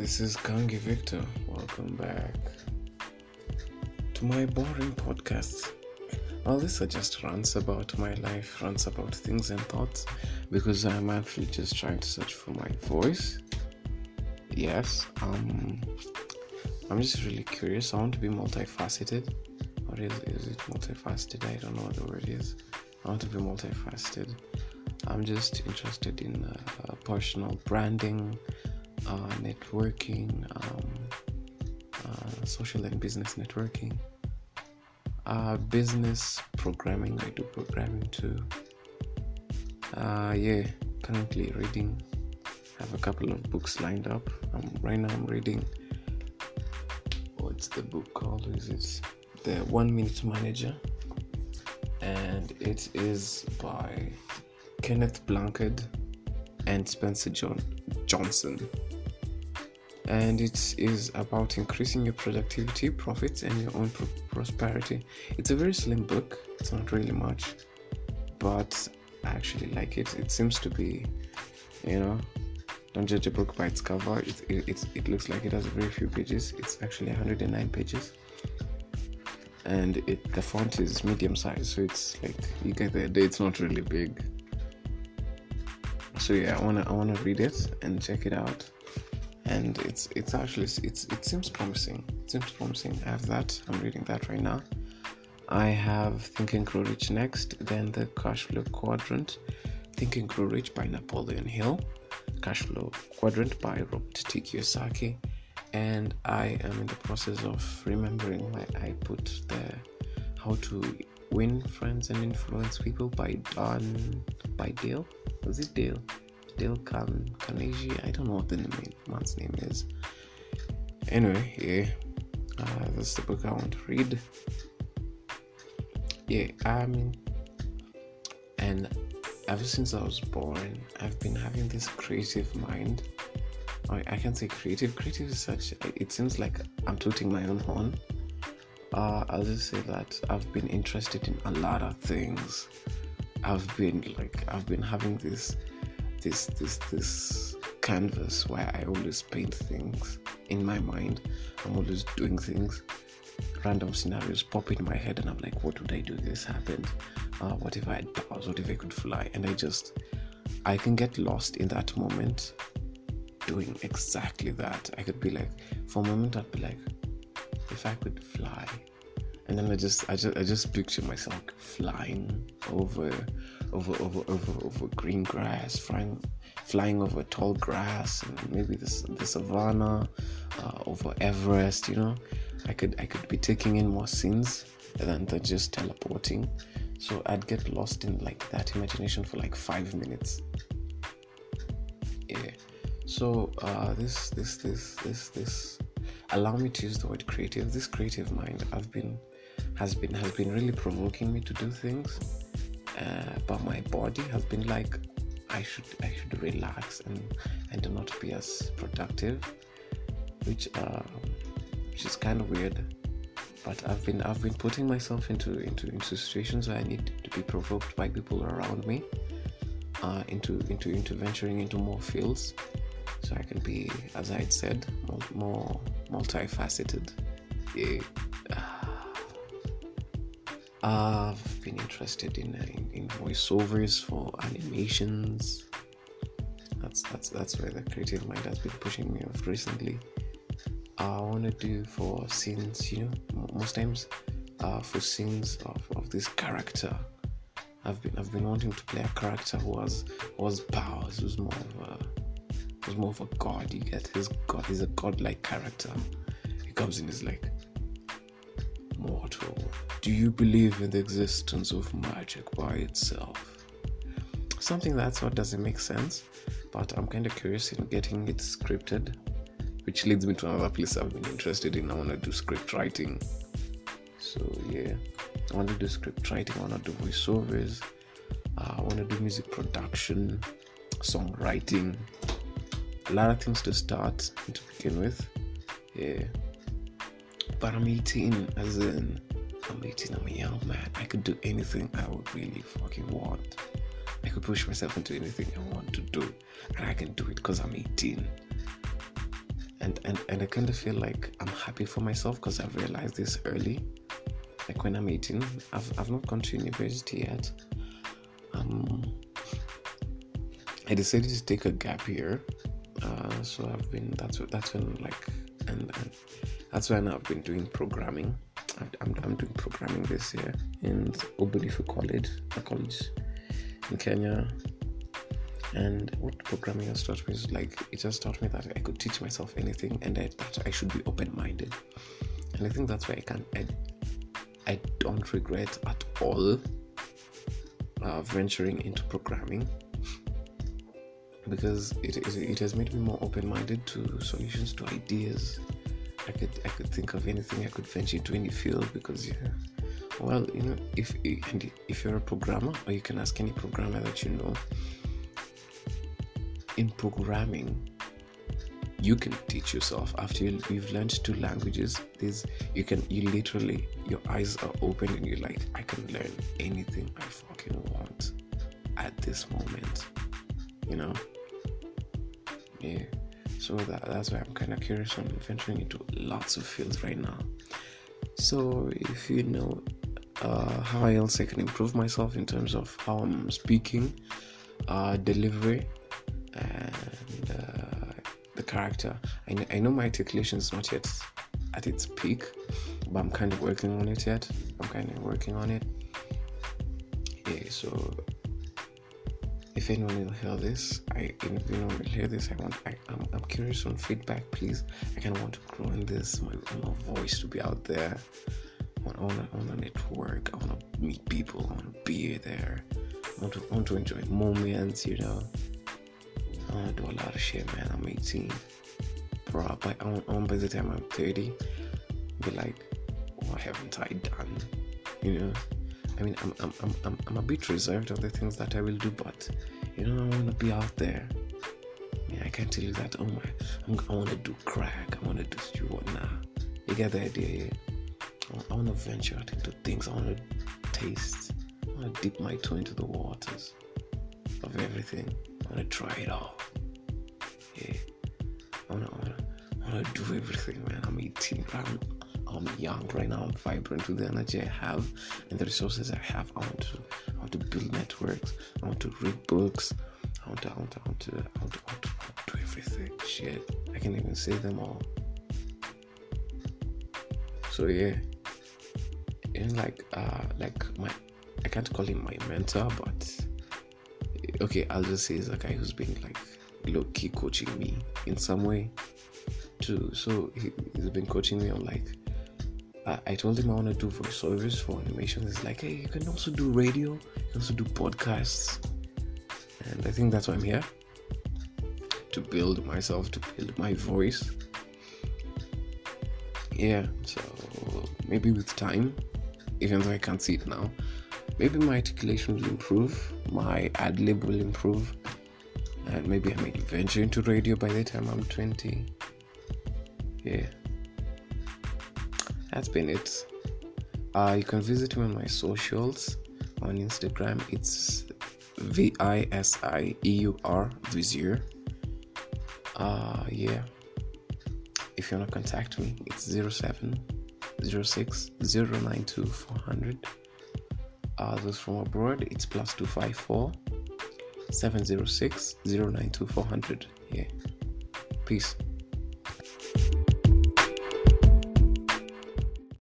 This is Kangi Victor. Welcome back to my boring podcast. All these are just rants about my life, rants about things and thoughts, because I'm actually just trying to search for my voice. Yes, um, I'm just really curious. I want to be multifaceted. Or is, is it multifaceted? I don't know what the word is. I want to be multifaceted. I'm just interested in uh, personal branding, uh, networking, um, uh, social and business networking, uh, business programming. I do programming too. Uh, yeah, currently reading. I have a couple of books lined up. Um, right now, I'm reading. What's the book called? Is it the One Minute Manager? And it is by Kenneth Blanchard and Spencer John Johnson. And it is about increasing your productivity, profits, and your own pro- prosperity. It's a very slim book. It's not really much, but I actually like it. It seems to be, you know, don't judge a book by its cover. It, it, it, it looks like it has very few pages. It's actually 109 pages and it the font is medium size so it's like you get the idea it's not really big so yeah i want to i want to read it and check it out and it's it's actually it's it seems promising. It seems promising. I have that. I'm reading that right now. I have think and grow rich next then the cash flow quadrant think and grow rich by napoleon hill cash flow quadrant by robert t kiyosaki and i am in the process of remembering why i put the how to win friends and influence people by don by dale. Was it dale dale Can Carnegie? i don't know what the name, man's name is anyway yeah uh, that's the book i want to read yeah i mean and ever since i was born i've been having this creative mind I, I can say creative. Creative is such. It seems like I'm tooting my own horn. Uh, I'll just say that I've been interested in a lot of things. I've been like I've been having this this this this canvas where I always paint things in my mind. I'm always doing things. Random scenarios pop in my head, and I'm like, what would I do if this happened? Uh, what if I had powers? What if I could fly? And I just I can get lost in that moment doing exactly that. I could be like, for a moment, I'd be like, if I could fly, and then I just, I just, I just picture myself flying over, over, over, over, over green grass, flying, flying over tall grass, and maybe the the savannah, uh, over Everest. You know, I could, I could be taking in more scenes than just teleporting. So I'd get lost in like that imagination for like five minutes. Yeah so uh, this this this this this allow me to use the word creative this creative mind i've been has been has been really provoking me to do things uh, but my body has been like i should i should relax and and not be as productive which uh, which is kind of weird but i've been i've been putting myself into into into situations where i need to be provoked by people around me uh, into into into venturing into more fields so I can be, as I had said, more multifaceted. Yeah. I've been interested in, in, in voiceovers for animations. That's that's that's where the creative mind has been pushing me off recently. I want to do for scenes, you know, most times uh, for scenes of, of this character. I've been I've been wanting to play a character who has who has powers, who's more of a was more of a god. You get his god. He's a godlike character. He comes in as like mortal. Do you believe in the existence of magic by itself? Something that sort doesn't make sense, but I'm kind of curious in getting it scripted, which leads me to another place I've been interested in. I want to do script writing. So yeah, I want to do script writing. I want to do voiceovers. Uh, I want to do music production, songwriting, a lot of things to start to begin with. Yeah. But I'm 18, as in, I'm 18, I'm a young man. I could do anything I would really fucking want. I could push myself into anything I want to do. And I can do it because I'm 18. and and, and I kind of feel like I'm happy for myself because I've realized this early. Like when I'm 18, I've, I've not gone to university yet. Um, I decided to take a gap year, uh, so I've been that's that's when like and, and that's now I've been doing programming. I'm, I'm doing programming this year in Obudifu College, a college in Kenya. And what programming has taught me is like it just taught me that I could teach myself anything and that, that I should be open minded. And I think that's why I can I, I don't regret at all uh, venturing into programming because it, it, it has made me more open minded to solutions to ideas. I could I could think of anything I could venture into any field because yeah. Well you know if if you're a programmer or you can ask any programmer that you know in programming you can teach yourself. After you, have learned two languages this you can you literally your eyes are open and you're like i can learn anything i fucking want at this moment you know yeah so that, that's why i'm kind of curious on venturing into lots of fields right now so if you know uh, how else i can improve myself in terms of how i'm speaking uh, delivery and uh, the character. I, know, I know my articulation is not yet at its peak, but I'm kind of working on it yet. I'm kind of working on it. Yeah, so if anyone will hear this, I if anyone will hear this, I want I, am I'm, I'm curious on feedback, please. I kind of want to grow in this, my, my voice to be out there. I want, want, I want to network. I want to meet people. I want to be there. I want to, I want to enjoy moments, you know. I want to do a lot of shit, man. I'm 18. Bro, by, I, want, by the time I'm 30, be like, oh, what haven't I done? You know? I mean, I'm, I'm, I'm, I'm, I'm a bit reserved of the things that I will do, but, you know, I want to be out there. Yeah, I can't tell you that, oh my, I'm, i want to do crack. I want to do what now. Nah. You get the idea, yeah? I want to venture out into things. I want to taste. I want to dip my toe into the waters of everything. I want to try it all. Yeah. I want to, I to, do everything, man. I'm 18. I'm, I'm young right now. I'm vibrant with the energy I have and the resources I have. I want to, I want to build networks. I want to read books. I want to, I want to, I want to, I want to, I want to, do everything. Shit, I can't even say them all. So yeah, and like, uh, like my, I can't call him my mentor, but okay, I'll just say he's a guy who's been like low key coaching me in some way too. So he, has been coaching me on like I, I told him I want to do voiceovers for animation. He's like, hey, you can also do radio, you can also do podcasts, and I think that's why I'm here to build myself, to build my voice. Yeah, so maybe with time, even though I can't see it now, maybe my articulation will improve, my ad lib will improve, and maybe I may venture into radio by the time I'm 20. Yeah, that's been it. Uh, you can visit me on my socials on Instagram. It's V I S I E U R Vizier. Uh, yeah. If you want to contact me, it's 07 06 092 400 uh, those from abroad, it's plus 254 706 092 400. Yeah. Peace.